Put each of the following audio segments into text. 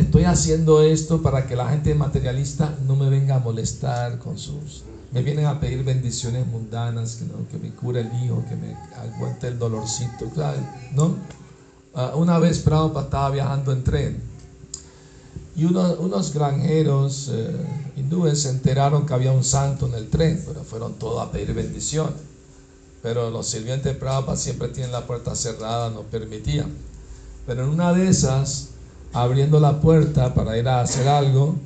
estoy haciendo esto para que la gente materialista no me venga a molestar con sus... Me vienen a pedir bendiciones mundanas, que, ¿no? que me cure el hijo, que me aguante el dolorcito, ¿no? Ah, una vez Prabhupada estaba viajando en tren y unos granjeros eh, hindúes se enteraron que había un santo en el tren, pero fueron todos a pedir bendiciones. Pero los sirvientes de Prabhupada siempre tienen la puerta cerrada, no permitían. Pero en una de esas, abriendo la puerta para ir a hacer algo,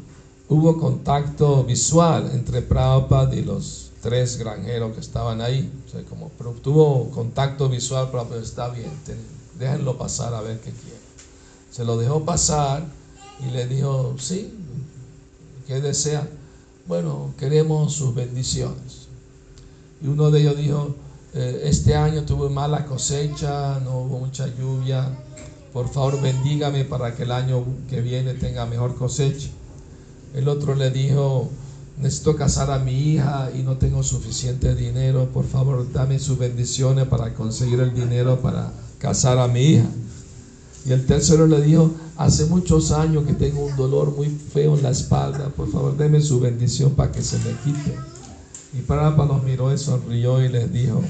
hubo contacto visual entre Prabhupada y los tres granjeros que estaban ahí. O sea, como tuvo contacto visual, Prabhupada está bien, déjenlo pasar a ver qué quiere. Se lo dejó pasar y le dijo, sí, ¿qué desea? Bueno, queremos sus bendiciones. Y uno de ellos dijo, eh, este año tuve mala cosecha, no hubo mucha lluvia, por favor bendígame para que el año que viene tenga mejor cosecha. El otro le dijo, necesito casar a mi hija y no tengo suficiente dinero, por favor dame sus bendiciones para conseguir el dinero para casar a mi hija. Y el tercero le dijo, hace muchos años que tengo un dolor muy feo en la espalda, por favor deme su bendición para que se me quite. Y Prabhupada los miró y sonrió y les dijo,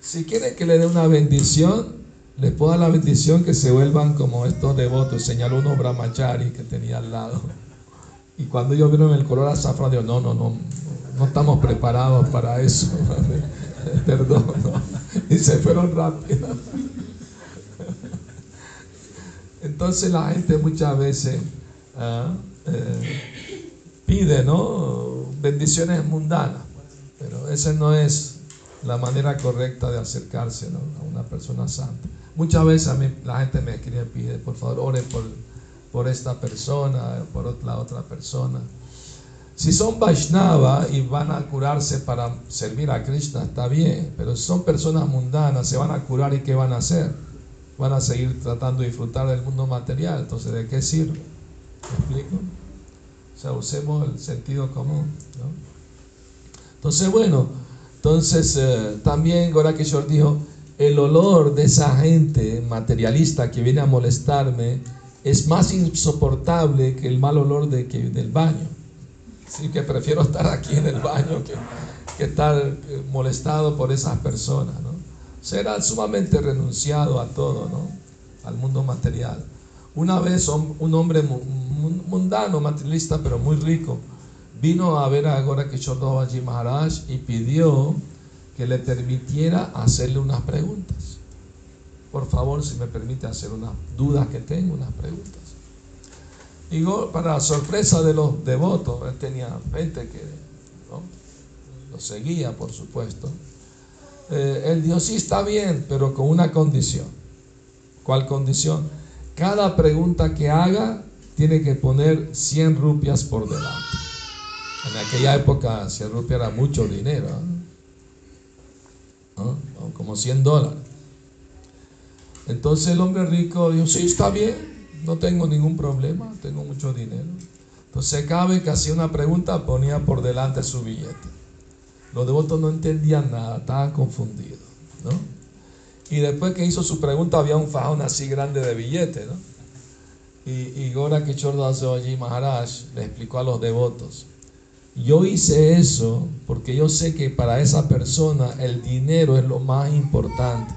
si quieren que le dé una bendición, les dar la bendición que se vuelvan como estos devotos. Señaló unos brahmachari que tenía al lado. Y cuando ellos vieron el color azafrán, dijo, no, no, no, no estamos preparados para eso. Perdón. Y se fueron rápido. Entonces la gente muchas veces ah, eh, pide, ¿no? Bendiciones mundanas. Pero esa no es la manera correcta de acercarse a una persona santa. Muchas veces a mí, la gente me escribe pide, por favor, ore por, por esta persona, por la otra persona. Si son Vaishnava y van a curarse para servir a Krishna, está bien, pero si son personas mundanas, se van a curar y ¿qué van a hacer? Van a seguir tratando de disfrutar del mundo material, entonces ¿de qué sirve? ¿Me explico? O sea, usemos el sentido común. Entonces, bueno, entonces, eh, también dijo, el olor de esa gente materialista que viene a molestarme es más insoportable que el mal olor de, que, del baño. Así que prefiero estar aquí en el baño que, que estar eh, molestado por esas personas. ¿no? Será sumamente renunciado a todo, ¿no? al mundo material. Una vez un hombre mundano, materialista, pero muy rico, vino a ver a Agora Kishore Maharaj y pidió que le permitiera hacerle unas preguntas. Por favor, si me permite hacer unas dudas que tengo, unas preguntas. Y para sorpresa de los devotos, él tenía gente que lo seguía, por supuesto. Eh, él sí, está bien, pero con una condición. ¿Cuál condición? Cada pregunta que haga tiene que poner 100 rupias por delante. En aquella época 100 rupias era mucho dinero, como 100 dólares. Entonces el hombre rico dijo, sí, está bien, no tengo ningún problema, tengo mucho dinero. Entonces cada vez que hacía una pregunta ponía por delante su billete. Los devotos no entendían nada, estaban confundidos. Y después que hizo su pregunta había un fajón así grande de billetes. ¿no? Y, y Gora allí Maharaj le explicó a los devotos, yo hice eso porque yo sé que para esa persona el dinero es lo más importante.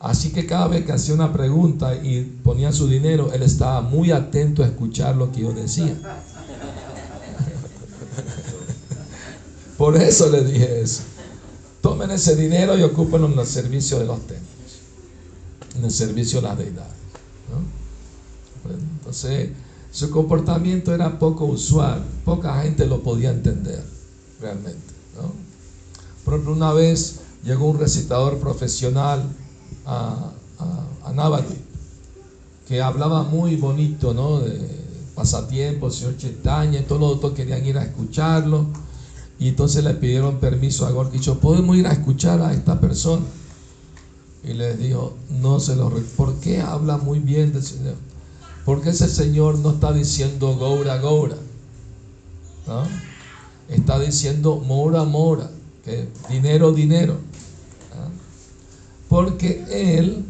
Así que cada vez que hacía una pregunta y ponía su dinero, él estaba muy atento a escuchar lo que yo decía. Por eso le dije eso. Tomen ese dinero y ocúpenlo en el servicio de los templos, en el servicio de las deidades. Entonces, su comportamiento era poco usual, poca gente lo podía entender realmente. Por ejemplo, una vez llegó un recitador profesional a, a, que hablaba muy bonito ¿no? de pasatiempos, señor Chetaña, todos los otros querían ir a escucharlo. Y entonces le pidieron permiso a Gorquicho, ¿podemos ir a escuchar a esta persona? Y les dijo, no se lo... ¿Por qué habla muy bien del Señor? Porque ese Señor no está diciendo Goura, Goura. Está diciendo Mora, Mora. Que dinero, dinero. Porque Él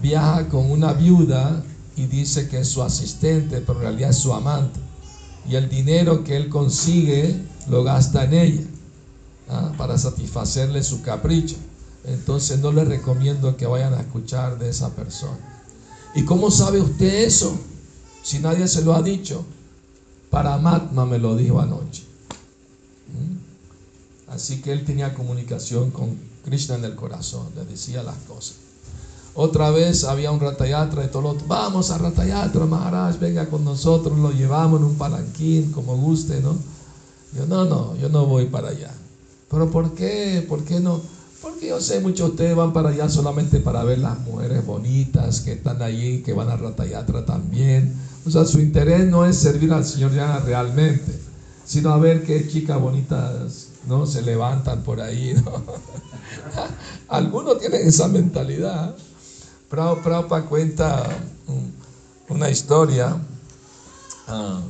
viaja con una viuda y dice que es su asistente, pero en realidad es su amante. Y el dinero que él consigue lo gasta en ella para satisfacerle su capricho. Entonces no le recomiendo que vayan a escuchar de esa persona. ¿Y cómo sabe usted eso? Si nadie se lo ha dicho. Paramatma me lo dijo anoche. ¿Mm? Así que él tenía comunicación con Krishna en el corazón, le decía las cosas. Otra vez había un ratayatra de Tolot. Vamos a ratayatra, Maharaj, venga con nosotros, lo llevamos en un palanquín, como guste, ¿no? Yo, no, no, yo no voy para allá. ¿Pero por qué? ¿Por qué no? Porque yo sé, muchos de ustedes van para allá solamente para ver las mujeres bonitas que están allí, que van a ratayatra también. O sea, su interés no es servir al Señor ya realmente, sino a ver qué chicas bonitas ¿no? se levantan por ahí. ¿no? Algunos tienen esa mentalidad. Prabhupada cuenta una historia ah,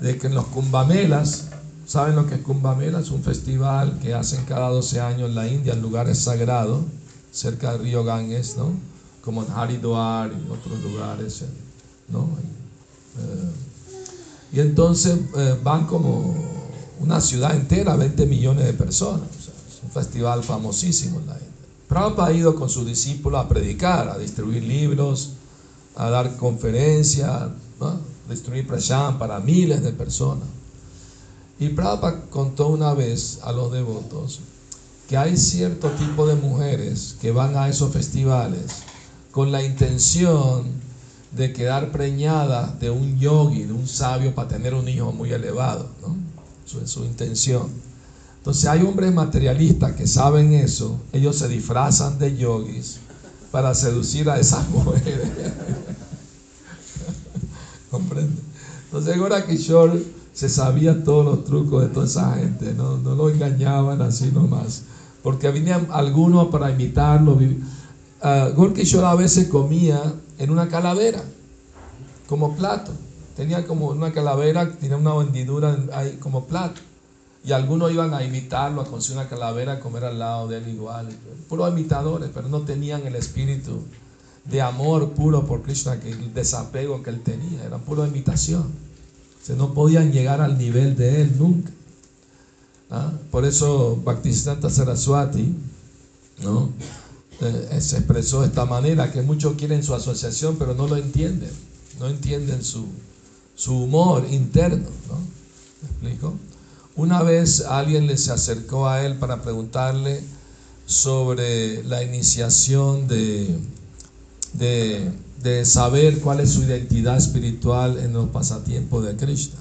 de que en los Kumbhamelas, ¿saben lo que es Kumbhamela? Es un festival que hacen cada 12 años en la India, en lugares sagrados, cerca del río Ganges, ¿no? Como en Haridwar y otros lugares, ¿no? Eh, y entonces eh, van como una ciudad entera, 20 millones de personas. es un festival famosísimo en la India. Prabhupada ha ido con sus discípulos a predicar, a distribuir libros, a dar conferencias, a distribuir prasham para miles de personas. Y Prabhupada contó una vez a los devotos que hay cierto tipo de mujeres que van a esos festivales con la intención de quedar preñadas de un yogi, de un sabio para tener un hijo muy elevado. ¿no? Su intención. Entonces hay hombres materialistas que saben eso, ellos se disfrazan de yogis para seducir a esas mujeres. ¿Comprende? Entonces ahora Kishore se sabía todos los trucos de toda esa gente, no, no lo engañaban así nomás, porque venían algunos para imitarlo. Uh, Gorkishore a veces comía en una calavera, como plato. Tenía como una calavera, tenía una hendidura ahí como plato. Y algunos iban a imitarlo, a conseguir una calavera, a comer al lado de él igual. Puros imitadores, pero no tenían el espíritu de amor puro por Krishna, que el desapego que él tenía, era pura imitación. O no podían llegar al nivel de él nunca. ¿Ah? Por eso Bhaktisiddhanta Saraswati ¿no? Eh, se expresó de esta manera, que muchos quieren su asociación, pero no lo entienden. No entienden su, su humor interno. ¿no? ¿Me explico? Una vez alguien le se acercó a él para preguntarle sobre la iniciación de, de, saber cuál es su identidad espiritual en los pasatiempos de Krishna.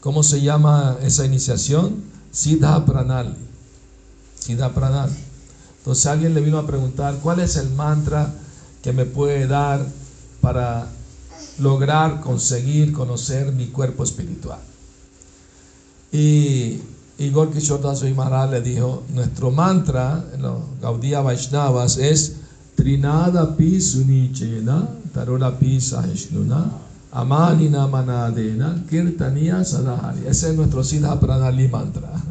¿Cómo se llama esa iniciación? Siddha Pranali. Siddha Pranali. Entonces alguien le vino a preguntar, ¿cuál es el mantra que me puede dar para lograr conseguir conocer mi cuerpo espiritual? Y Igor Kishore y Maharaj le dijo, nuestro mantra en los Gaudiya Vaishnavas es Trinada pi sunichena, tarora pi sahishnuna, amanina manadena, kirtaniya sadahari. Ese es nuestro Siddha Pranali mantra.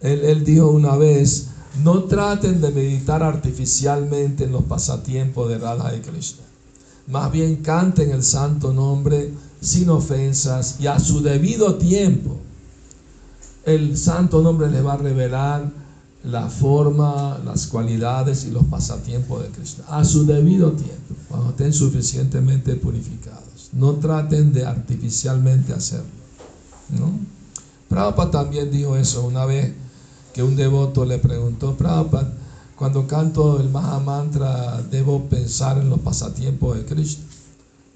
Él, él dijo una vez, no traten de meditar artificialmente en los pasatiempos de Radha y Krishna. Más bien canten el santo nombre sin ofensas y a su debido tiempo. El santo nombre les va a revelar la forma, las cualidades y los pasatiempos de Cristo. A su debido tiempo, cuando estén suficientemente purificados. No traten de artificialmente hacerlo. ¿no? Prabhupada también dijo eso una vez que un devoto le preguntó, Prabhupada, cuando canto el Mahamantra, ¿debo pensar en los pasatiempos de Cristo?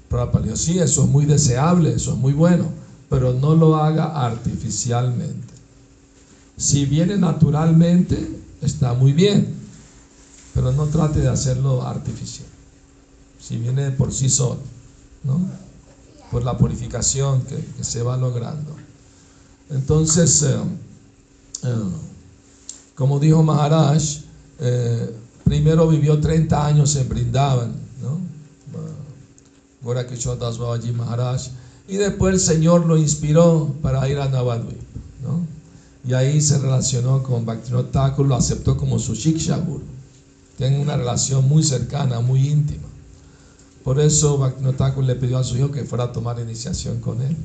Prabhupada dijo, sí, eso es muy deseable, eso es muy bueno, pero no lo haga artificialmente. Si viene naturalmente, está muy bien, pero no trate de hacerlo artificial. Si viene por sí solo, ¿no? Por la purificación que, se va logrando. Entonces, eh, eh, como dijo Maharaj, eh, primero vivió 30 años en Brindavan, ¿no? Maharaj. Y después el Señor lo inspiró para ir a Navadvip. ¿no? Y ahí se relacionó con Bhaktivinoda Thakur, lo aceptó como su Shiksha Guru. Tienen una relación muy cercana, muy íntima. Por eso Bhaktivinoda le pidió a su hijo que fuera a tomar iniciación con él.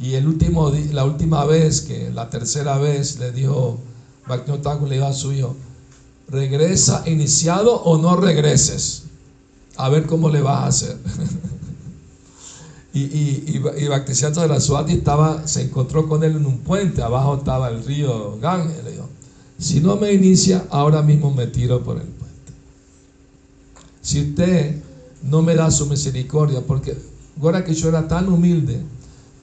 Y el último, la última vez, que la tercera vez, le dijo Bhaktivinoda le dijo a su hijo, regresa iniciado o no regreses. A ver cómo le vas a hacer. y, y, y, de la Suati estaba, se encontró con él en un puente, abajo estaba el río Gange. Le dijo, si no me inicia, ahora mismo me tiro por el puente. Si usted no me da su misericordia, porque ahora que yo era tan humilde,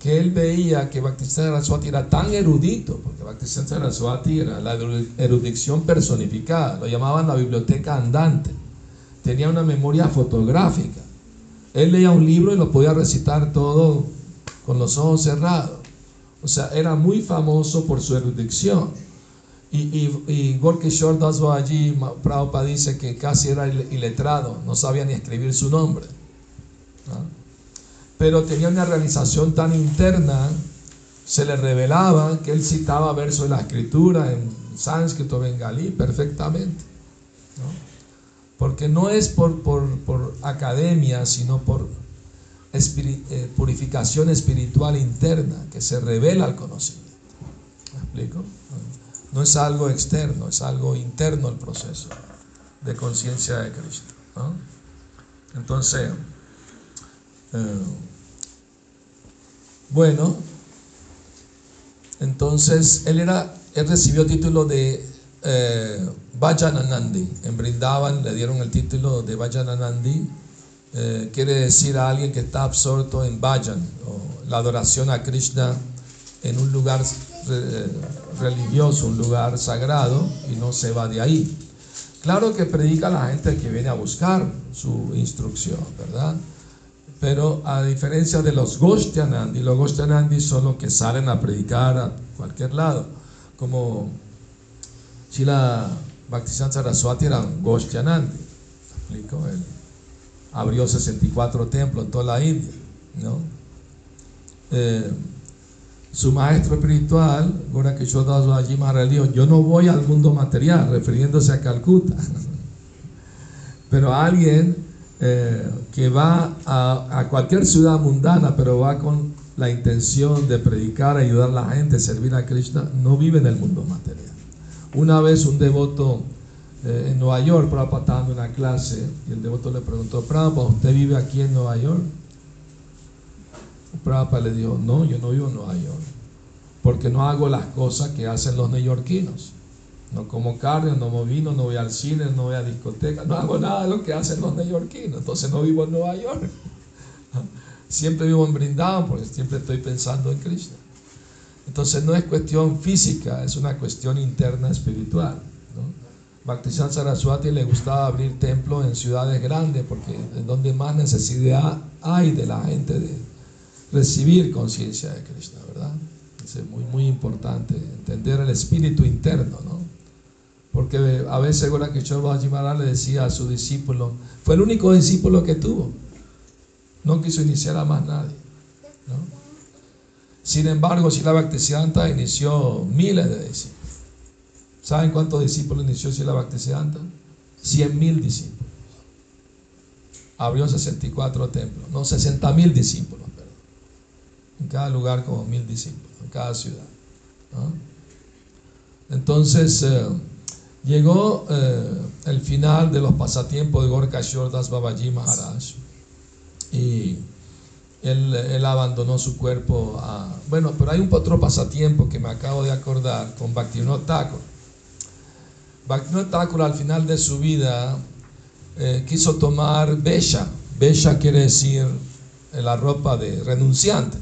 que él veía que Bhaktisiddhanta Saraswati era tan erudito, porque Bhaktisiddhanta Saraswati era la erudición personificada, lo llamaban la biblioteca andante, tenía una memoria fotográfica. Él leía un libro y lo podía recitar todo con los ojos cerrados. O sea, era muy famoso por su erudición. Y, y, y Gorkishore allí, Prabhupada dice que casi era iletrado, no sabía ni escribir su nombre. Pero tenía una realización tan interna, se le revelaba que él citaba versos de la escritura en sánscrito, bengalí, perfectamente. Porque no es por, por, academia, sino por eh, purificación espiritual interna que se revela el conocimiento. ¿Me explico? No es algo externo, es algo interno el proceso de conciencia de Cristo. Entonces, bueno, entonces él era, él recibió título de eh, Vajananandi. En Brindavan le dieron el título de Vajananandi. Eh, quiere decir a alguien que está absorto en Vajan, o la adoración a Krishna en un lugar eh, religioso, un lugar sagrado, y no se va de ahí. Claro que predica a la gente que viene a buscar su instrucción, ¿verdad? Pero a diferencia de los Goshtianandi, los Goshtianandi son los que salen a predicar a cualquier lado, como Chila Bhaktisiddhanta Saraswati era un Goshtianandi, Él abrió 64 templos en toda la India, ¿no? Eh, su maestro espiritual, Gora Kishoda allí dijo, yo no voy al mundo material, refiriéndose a Calcuta. Pero alguien eh, que va a, cualquier ciudad mundana, pero va con la intención de predicar, ayudar a la gente, servir a Krishna, no vive en el mundo material. Una vez un devoto eh, en Nueva York, Prabhupada estaba dando una clase y el devoto le preguntó, Prabhupada, ¿usted vive aquí en Nueva York? Prabhupada le dijo, no, yo no vivo en Nueva York, porque no hago las cosas que hacen los neoyorquinos. No como carne, no como vino, no voy al cine, no voy a discoteca, no hago nada de lo que hacen los neoyorquinos. Entonces no vivo en Nueva York. Siempre vivo en Brindavan porque siempre estoy pensando en Cristo. Entonces no es cuestión física, es una cuestión interna espiritual. ¿no? Saraswati le gustaba abrir templos en ciudades grandes porque es donde más necesidad hay de la gente de, recibir conciencia de Krishna, ¿verdad? Es muy, muy importante entender el espíritu interno, ¿no? Porque a veces que Maharaj le decía a su discípulo, fue el único discípulo que tuvo. No quiso iniciar a más nadie. Sin embargo, Sila Bhaktisiddhanta inició miles de discípulos. ¿Saben cuántos discípulos inició Sila Bhaktisiddhanta? Cien mil discípulos. Abrió 64 templos, no, 60 mil discípulos en cada lugar como mil discípulos, en cada ciudad. Entonces eh, llegó eh, el final de los pasatiempos de Gorka Das Babaji Maharaj y él, abandonó su cuerpo a... Bueno, pero hay un otro pasatiempo que me acabo de acordar con Bhaktivinoda Thakur. Bhaktivinoda Thakur al final de su vida eh, quiso tomar Besha. Besha quiere decir la ropa de renunciante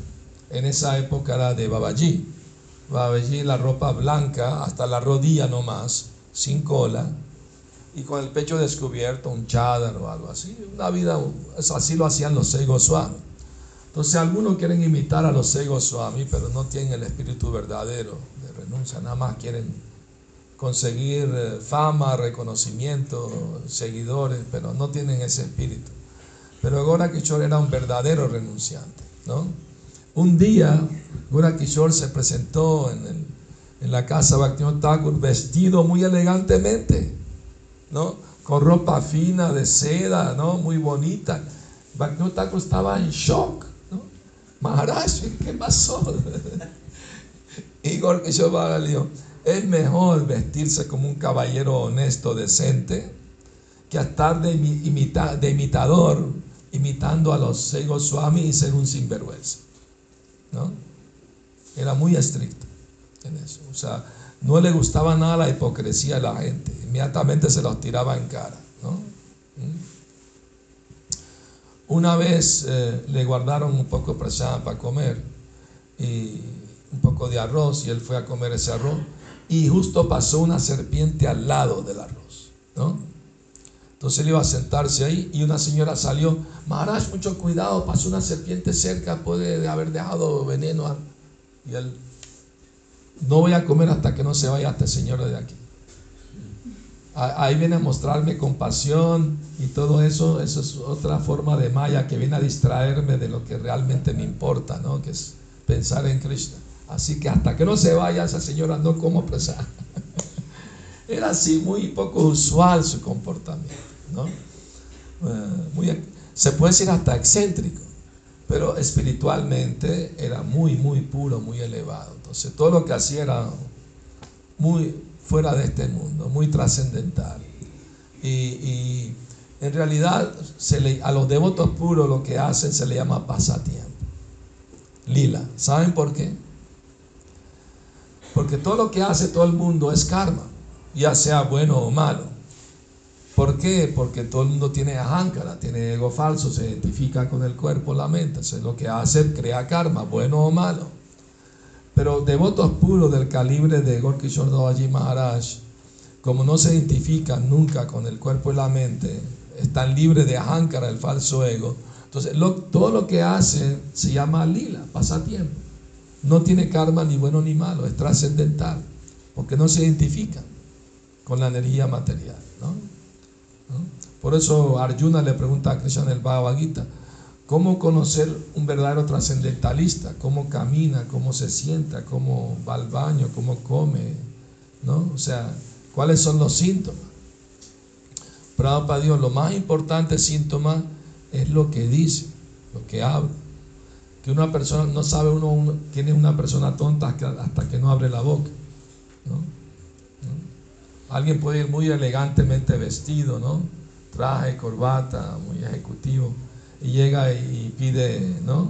en esa época era de Babaji. Babaji, la ropa blanca hasta la rodilla nomás, sin cola, y con el pecho descubierto, un chadar o algo así. Una vida, así lo hacían los Sei Swami. Entonces algunos quieren imitar a los Sei Swami, pero no tienen el espíritu verdadero de renuncia, nada más quieren conseguir eh, fama, reconocimiento, seguidores, pero no tienen ese espíritu. Pero ahora Kishore era un verdadero renunciante, ¿no? Un día, Gura Kishore se presentó en, la casa Bhaktivinoda Thakur vestido muy elegantemente, ¿no? con ropa fina de seda, ¿no? Muy bonita. Bhaktivinoda Thakur estaba en shock, ¿no? Maharaj, ¿qué pasó? Igor Kishore le dijo, es mejor vestirse como un caballero honesto, decente, que estar de, de imitador, imitando a los Sego Swami y ser un sinvergüenza. ¿no? Era muy estricto en eso. O sea, no le gustaba nada la hipocresía de la gente. Inmediatamente se los tiraba en cara. ¿no? ¿Mm? Una vez eh, le guardaron un poco de para comer y un poco de arroz y él fue a comer ese arroz y justo pasó una serpiente al lado del arroz, ¿no? Entonces él iba a sentarse ahí y una señora salió, Maharaj, mucho cuidado, pasó una serpiente cerca, puede haber dejado veneno. Y él, no voy a comer hasta que no se vaya este señor de aquí. Ahí viene a mostrarme compasión y todo eso, eso es otra forma de Maya que viene a distraerme de lo que realmente me importa, ¿no? Que es pensar en Krishna. Así que hasta que no se vaya esa señora no como presa. Era así, muy poco usual su comportamiento. ¿no? Eh, se puede decir hasta excéntrico, pero espiritualmente era muy, muy puro, muy elevado. Entonces todo lo que hacía era muy fuera de este mundo, muy trascendental. Y, en realidad se a los devotos puros lo que hacen se le llama pasatiempo. Lila. ¿Saben por qué? Porque todo lo que hace todo el mundo es karma, ya sea bueno o malo. ¿Por qué? Porque todo el mundo tiene ajánkara, tiene ego falso, se identifica con el cuerpo, la mente. Entonces lo que hace crea karma, bueno o malo. Pero devotos puros del calibre de Gorky Shordoji Maharaj, como no se identifican nunca con el cuerpo y la mente, están libres de ajánkara, el falso ego. Entonces todo lo que hace se llama lila, pasatiempo no tiene karma ni bueno ni malo, es trascendental, porque no se identifica con la energía material. Por eso Arjuna le pregunta a Krishna en el Bhagavad Gita, ¿cómo conocer un verdadero trascendentalista? ¿Cómo camina? ¿Cómo se sienta? ¿Cómo va al baño? ¿Cómo come? ¿No? O sea, ¿cuáles son los síntomas? para Dios, lo más importante síntoma es lo que dice, lo que habla que una persona no sabe uno quién es una persona tonta hasta que no abre la boca. Alguien puede ir muy elegantemente vestido, ¿no? Traje, corbata, muy ejecutivo, y llega y pide, ¿no?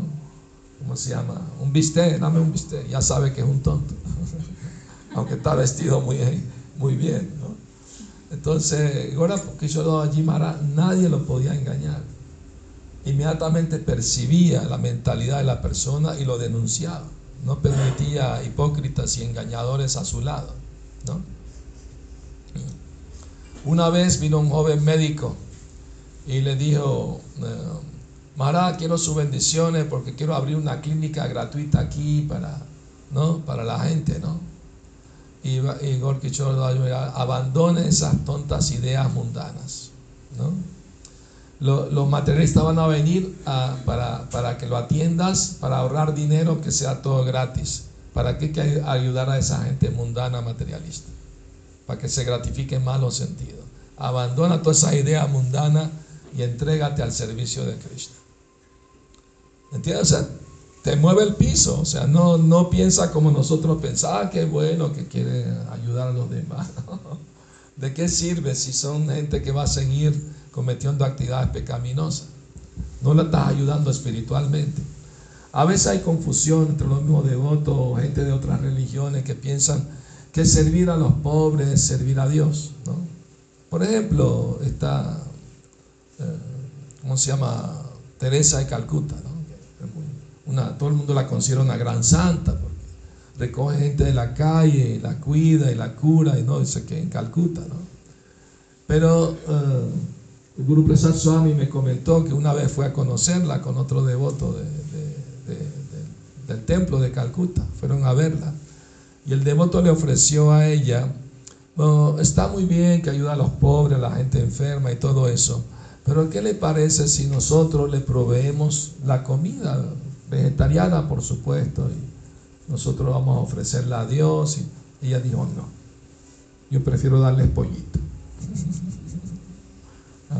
¿Cómo se llama? Un bistec, dame un bistec. Ya sabe que es un tonto, aunque está vestido muy, muy bien, ¿no? Entonces, ahora porque yo lo allí, nadie lo podía engañar inmediatamente percibía la mentalidad de la persona y lo denunciaba. No permitía hipócritas y engañadores a su lado. Una vez vino un joven médico y le dijo, eh, Mara, quiero sus bendiciones porque quiero abrir una clínica gratuita aquí para, ¿no? para la gente. ¿no? Y, y Gorky abandone esas tontas ideas mundanas. ¿no? los materialistas van a venir para, que lo atiendas, para ahorrar dinero, que sea todo gratis. ¿Para qué que ayudar a esa gente mundana materialista? Para que se gratifique en malos sentidos. Abandona toda esa idea mundana y entrégate al servicio de Cristo. ¿Entiendes? O sea, te mueve el piso. O sea, no, no piensa como nosotros pensamos, ah, qué bueno que quiere ayudar a los demás. ¿De qué sirve si son gente que va a seguir cometiendo actividades pecaminosas. No la estás ayudando espiritualmente. A veces hay confusión entre los mismos devotos o gente de otras religiones que piensan que servir a los pobres es servir a Dios. Por ejemplo, está, eh, ¿cómo se llama? Teresa de Calcuta. Una, todo el mundo la considera una gran santa porque recoge gente de la calle, la cuida y la cura y no dice que en Calcuta. ¿no? Pero eh, el Guru Prasad Swami me comentó que una vez fue a conocerla con otro devoto del templo de Calcuta. Fueron a verla. Y el devoto le ofreció a ella, está muy bien que ayuda a los pobres, a la gente enferma y todo eso, pero ¿qué le parece si nosotros le proveemos la comida vegetariana, por supuesto, y nosotros vamos a ofrecerla a Dios? Y ella dijo, no, yo prefiero darles pollito.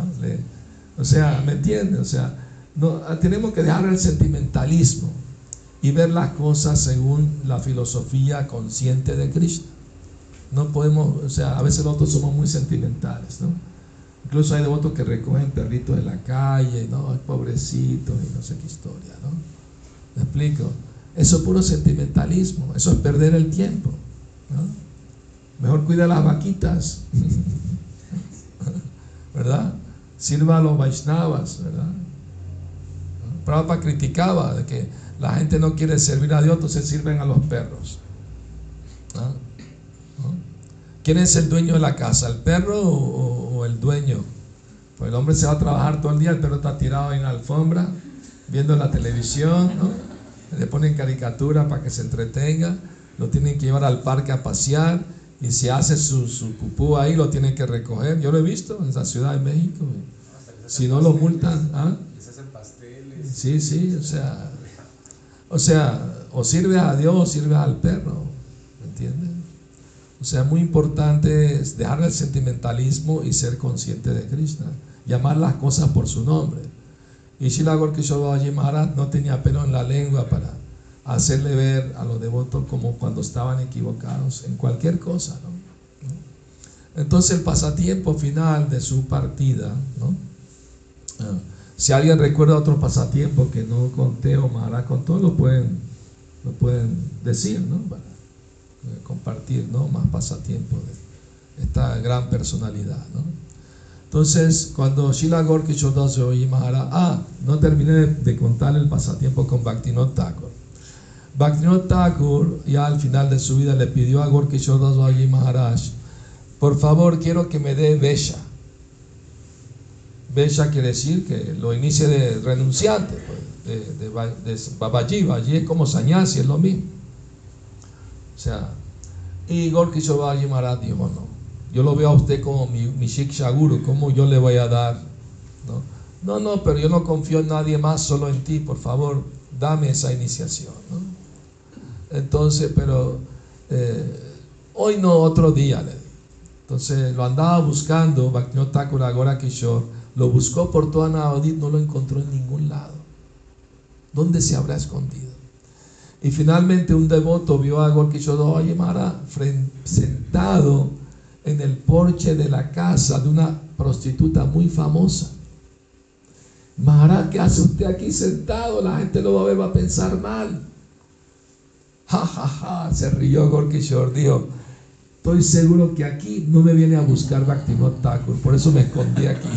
o sea, ¿me entiendes? O sea, tenemos que dejar el sentimentalismo y ver las cosas según la filosofía consciente de Cristo. No podemos, o sea, a veces nosotros somos muy sentimentales, ¿no? Incluso hay devotos que recogen perritos de la calle, ¿no? Pobrecitos y no sé qué historia, ¿no? ¿Me explico? Eso es puro sentimentalismo, eso es perder el tiempo. Mejor cuida las vaquitas, ¿verdad? Sirva a los Vaishnavas, ¿verdad? Prabhupada criticaba de que la gente no quiere servir a Dios, entonces sirven a los perros. ¿Quién es el dueño de la casa? ¿El perro o, el dueño? Pues el hombre se va a trabajar todo el día, el perro está tirado en la alfombra, viendo la televisión, le ponen caricatura para que se entretenga, lo tienen que llevar al parque a pasear y si hace su, su pupú ahí lo tienen que recoger. Yo lo he visto en la Ciudad de México. Si no lo multan, ¿ah? Sí, sí, o sea, o sea, o sirve a Dios o sirve al perro, ¿me entiendes? O sea, muy importante es dejar el sentimentalismo y ser consciente de Krishna, llamar las cosas por su nombre. Y Shila Gorkishore Maharaj no tenía pelo en la lengua para hacerle ver a los devotos como cuando estaban equivocados en cualquier cosa. ¿no? Entonces el pasatiempo final de su partida, ¿no? Ah, si alguien recuerda otro pasatiempo que no conté o Maharaj contó, lo pueden, lo pueden decir, ¿no? Eh, compartir ¿no? más pasatiempo de esta gran personalidad. ¿no? Entonces, cuando Shila Gorky y Mahara, ah, no terminé de, contar el pasatiempo con Bhaktivinoda Thakur. Bhaktivinoda Thakur, ya al final de su vida, le pidió a Gorky y Maharaj, por favor, quiero que me dé Besha. Besha quiere decir que lo inicie de renunciante, pues, de, de, Babaji. Babaji es como Sanyasi, es lo mismo. O sea, y Gorky Shobaji Maharaj dijo, no, yo lo veo a usted como mi, mi Shiksha Guru, ¿cómo yo le voy a dar? ¿No? no, no, pero yo no confío en nadie más, solo en ti, por favor, dame esa iniciación. Entonces, pero eh, hoy no, otro día Entonces lo andaba buscando, Bhaktivinoda Thakur Agora Kishore, lo buscó por toda Navadip, no lo encontró en ningún lado. ¿Dónde se habrá escondido? Y finalmente un devoto vio a Gorkishodo Mara sentado en el porche de la casa de una prostituta muy famosa. Mara, ¿qué hace usted aquí sentado? La gente lo va a ver, va a pensar mal. Ja, ja, ja, se rió Gorkishore, dijo, estoy seguro que aquí no me viene a buscar Bhaktivinoda Thakur, por eso me escondí aquí.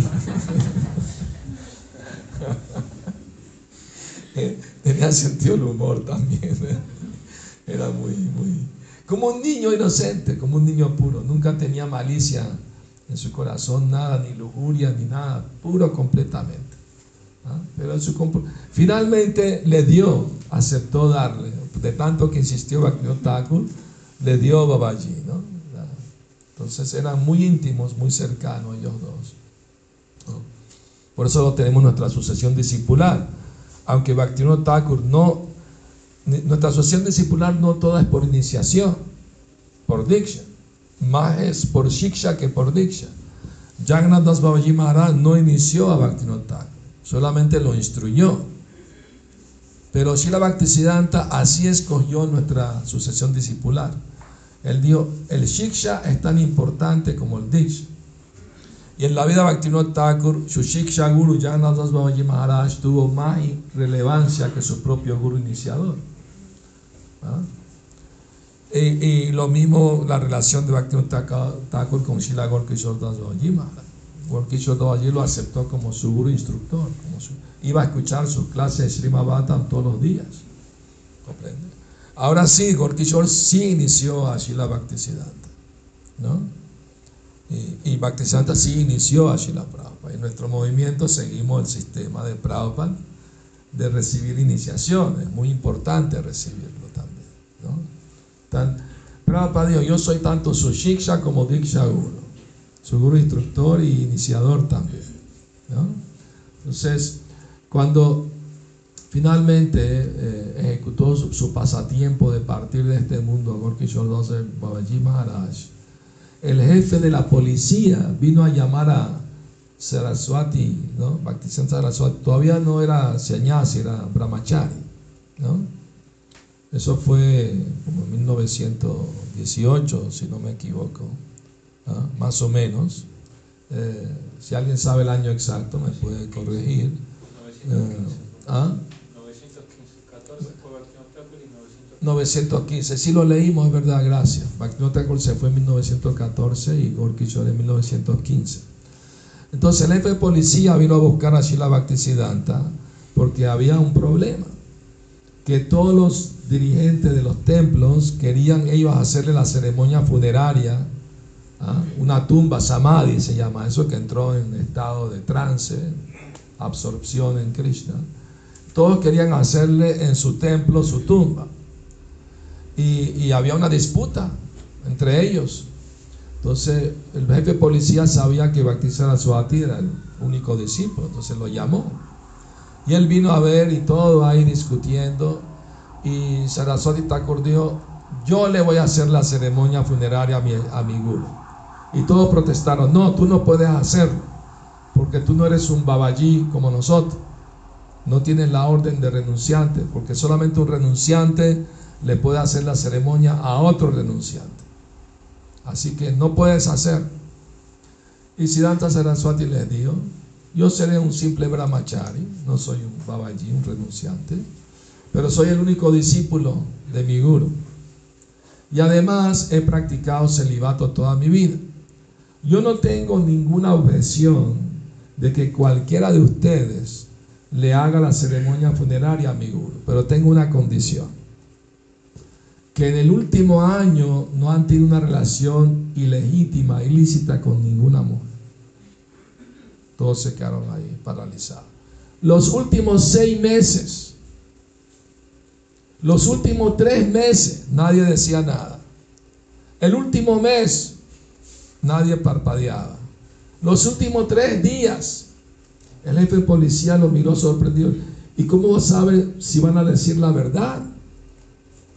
tenía sentido el humor también. ¿eh? Era muy, muy... Como un niño inocente, como un niño puro. Nunca tenía malicia en su corazón, nada, ni lujuria, ni nada. Puro completamente. ¿ah? Pero su finalmente le dio, aceptó darle. De tanto que insistió Bhaktivinoda Thakur, le dio Babaji. ¿no? Entonces eran muy íntimos, muy cercanos ellos dos. Por eso tenemos nuestra sucesión discipular aunque Bhaktivinoda Thakur no, nuestra asociación discipular no toda es por iniciación, por diksha, más es por shiksha que por diksha. Jagannath Das Babaji Maharaj no inició a Bhaktivinoda Thakur, solamente lo instruyó. Pero Shila Bhaktisiddhanta así escogió nuestra sucesión discipular. Él dijo, el shiksha es tan importante como el diksha. Y en la vida de Bhaktivinoda Thakur, Shushik Guru Das Babaji Maharaj tuvo más relevancia que su propio guru iniciador. ¿Ah? Y, lo mismo la relación de Bhaktivinoda Thakur con Shila Gorkishore Das Babaji Maharaj. Gorkishore Babaji lo aceptó como su guru instructor. Su, iba a escuchar sus clases de Srimad todos los días. ¿Comprende? Ahora sí, Gorkishore sí inició a Shila Bhaktisiddhanta. ¿No? Y, y Bhaktisiddhanta sí inició a Shila Prabhupada. En nuestro movimiento seguimos el sistema de Prabhupada de recibir iniciación. Es muy importante recibirlo también. ¿no? Prabhupada dijo, yo soy tanto su Shiksha como Diksha Guru. Su Guru instructor y iniciador también. ¿no? Entonces, cuando finalmente eh, ejecutó su, pasatiempo de partir de este mundo, Gorky Shordose Babaji Maharaj, el jefe de la policía vino a llamar a, Saraswati, ¿no? Saraswati, todavía no era Sanyasi, era Brahmachari, ¿no? Eso fue como en 1918, si no me equivoco, ¿ah? más o menos. Eh, si alguien sabe el año exacto, me puede corregir. 915, sí lo leímos, es verdad, gracias. Bhaktivinoda se fue en 1914 y Gorky en 1915. Entonces el jefe de policía vino a buscar a Shila Bhaktisiddhanta porque había un problema. Que todos los dirigentes de los templos querían ellos hacerle la ceremonia funeraria, ¿ah? una tumba samadhi se llama, eso que entró en estado de trance, absorción en Krishna. Todos querían hacerle en su templo su tumba. Y, había una disputa entre ellos. Entonces el jefe de policía sabía que Bhakti Saraswati era el único discípulo, entonces lo llamó. Y él vino a ver y todo ahí discutiendo. Y Saraswati Thakur dijo, yo le voy a hacer la ceremonia funeraria a mi, a mi guru. Y todos protestaron, no, tú no puedes hacerlo, porque tú no eres un babaji como nosotros. No tienes la orden de renunciante, porque solamente un renunciante le puede hacer la ceremonia a otro renunciante. Así que no puedes hacer. Y Siddhanta Saraswati le dijo, yo seré un simple brahmachari, no soy un babaji, un renunciante, pero soy el único discípulo de mi guru. Y además he practicado celibato toda mi vida. Yo no tengo ninguna objeción de que cualquiera de ustedes le haga la ceremonia funeraria a mi guru, pero tengo una condición que en el último año no han tenido una relación ilegítima, ilícita con ninguna mujer. Todos se quedaron ahí paralizados. Los últimos seis meses, los últimos tres meses, nadie decía nada. El último mes, nadie parpadeaba. Los últimos tres días, el jefe de policía lo miró sorprendido. ¿Y cómo sabe si van a decir la verdad?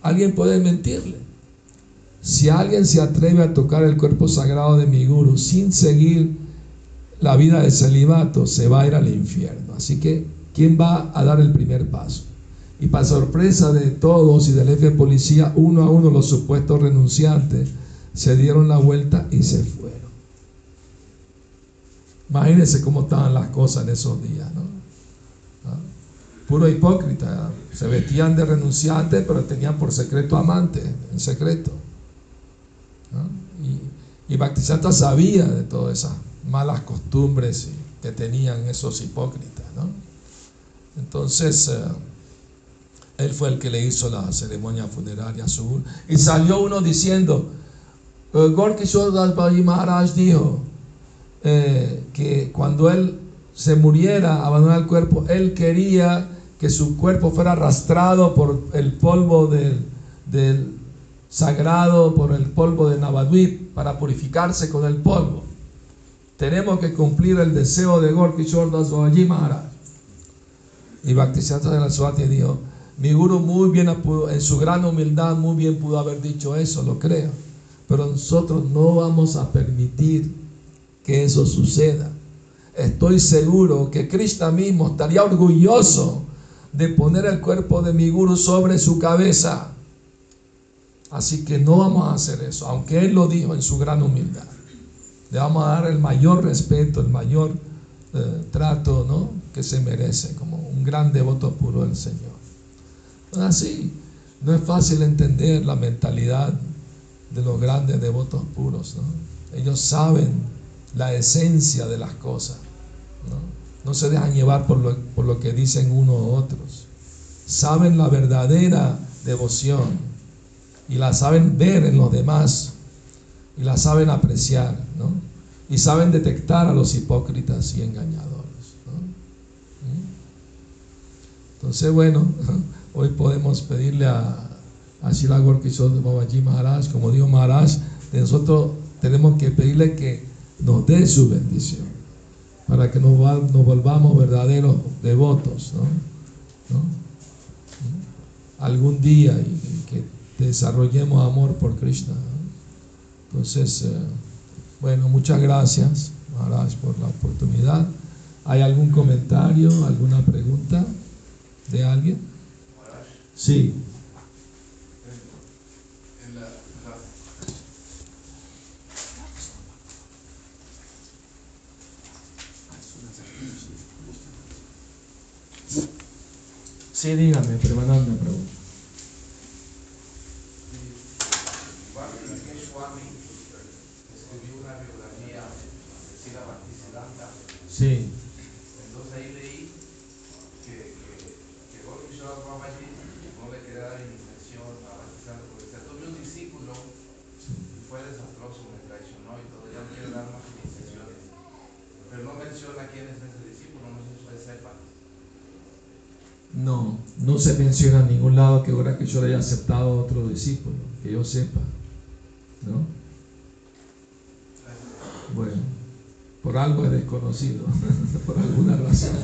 Alguien puede mentirle. Si alguien se atreve a tocar el cuerpo sagrado de mi guru sin seguir la vida de celibato, se va a ir al infierno. Así que, ¿quién va a dar el primer paso? Y para sorpresa de todos y del jefe de policía, uno a uno los supuestos renunciantes se dieron la vuelta y se fueron. Imagínense cómo estaban las cosas en esos días, ¿no? Puro hipócrita. Se vestían de renunciantes, pero tenían por secreto amante, en secreto. Y, y sabía de todas esas malas costumbres que tenían esos hipócritas. Entonces, eh, él fue el que le hizo la ceremonia funeraria a su Y salió uno diciendo, eh, Gorkishore Maharaj dijo eh, que cuando él se muriera, abandonar el cuerpo, él quería que su cuerpo fuera arrastrado por el polvo del, sagrado, por el polvo de Navadvip, para purificarse con el polvo. Tenemos que cumplir el deseo de Gorky Das Maharaj. Y Bhaktisiddhanta de la Swati dijo, mi guru muy bien, en su gran humildad, muy bien pudo haber dicho eso, lo creo. Pero nosotros no vamos a permitir que eso suceda. Estoy seguro que Krishna mismo estaría orgulloso de poner el cuerpo de mi guru sobre su cabeza. Así que no vamos a hacer eso, aunque él lo dijo en su gran humildad. Le vamos a dar el mayor respeto, el mayor eh, trato ¿no? que se merece, como un gran devoto puro del Señor. Así, no es fácil entender la mentalidad de los grandes devotos puros. Ellos saben la esencia de las cosas. ¿no? No se dejan llevar por lo, por lo que dicen unos u otros. Saben la verdadera devoción y la saben ver en los demás y la saben apreciar, ¿no? Y saben detectar a los hipócritas y engañadores. ¿Mm? Entonces, bueno, hoy podemos pedirle a, a Shila de Babaji Maharaj, como dijo Maharaj, nosotros tenemos que pedirle que nos dé su bendición para que nos, volvamos verdaderos devotos, ¿no? Algún día y, que desarrollemos amor por Krishna. Entonces, eh, bueno, muchas gracias. Maharaj por la oportunidad. ¿Hay algún comentario, alguna pregunta de alguien? Sí. sjedina me prema nam na pravu. Menciona en ningún lado que ahora que yo le haya aceptado a otro discípulo, que yo sepa. ¿No? Bueno por algo es desconocido, por alguna razón.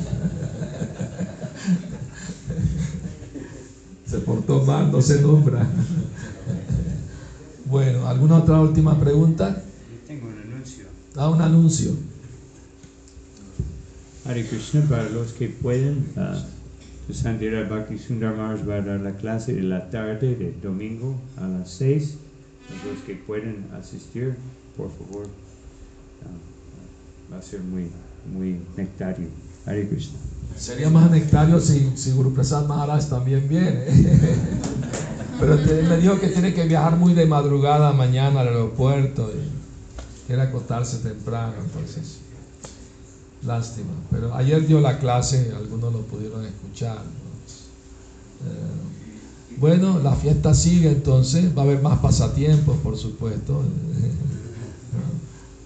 Se portó mal, no se nombra. Bueno, ¿alguna otra última pregunta? Tengo un anuncio. Ah, un anuncio. Hare Krishna, para los que pueden, uh, Sandira Bhakti Sundar Maharaj va a dar la clase de la tarde de domingo a las 6. Los que pueden asistir, por favor. Uh, va a ser muy, muy nectario. Hare Krishna. Sería más nectario si, si Guru Prasad Maharaj también viene. Pero me dijo que tiene que viajar muy de madrugada mañana al aeropuerto y quiere acostarse temprano, entonces. Lástima. Pero ayer dio la clase, algunos lo pudieron escuchar. Eh, bueno, la fiesta sigue entonces, va a haber más pasatiempos, por supuesto.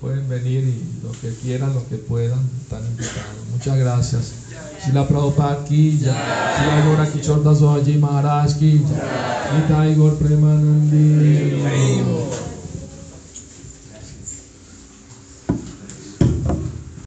pueden venir y lo que quieran, lo que puedan, están invitados. Muchas gracias. Sila Prabhupada ki jai, Sila Gora Kichor Dasoji Maharaj Gaur Premanandi.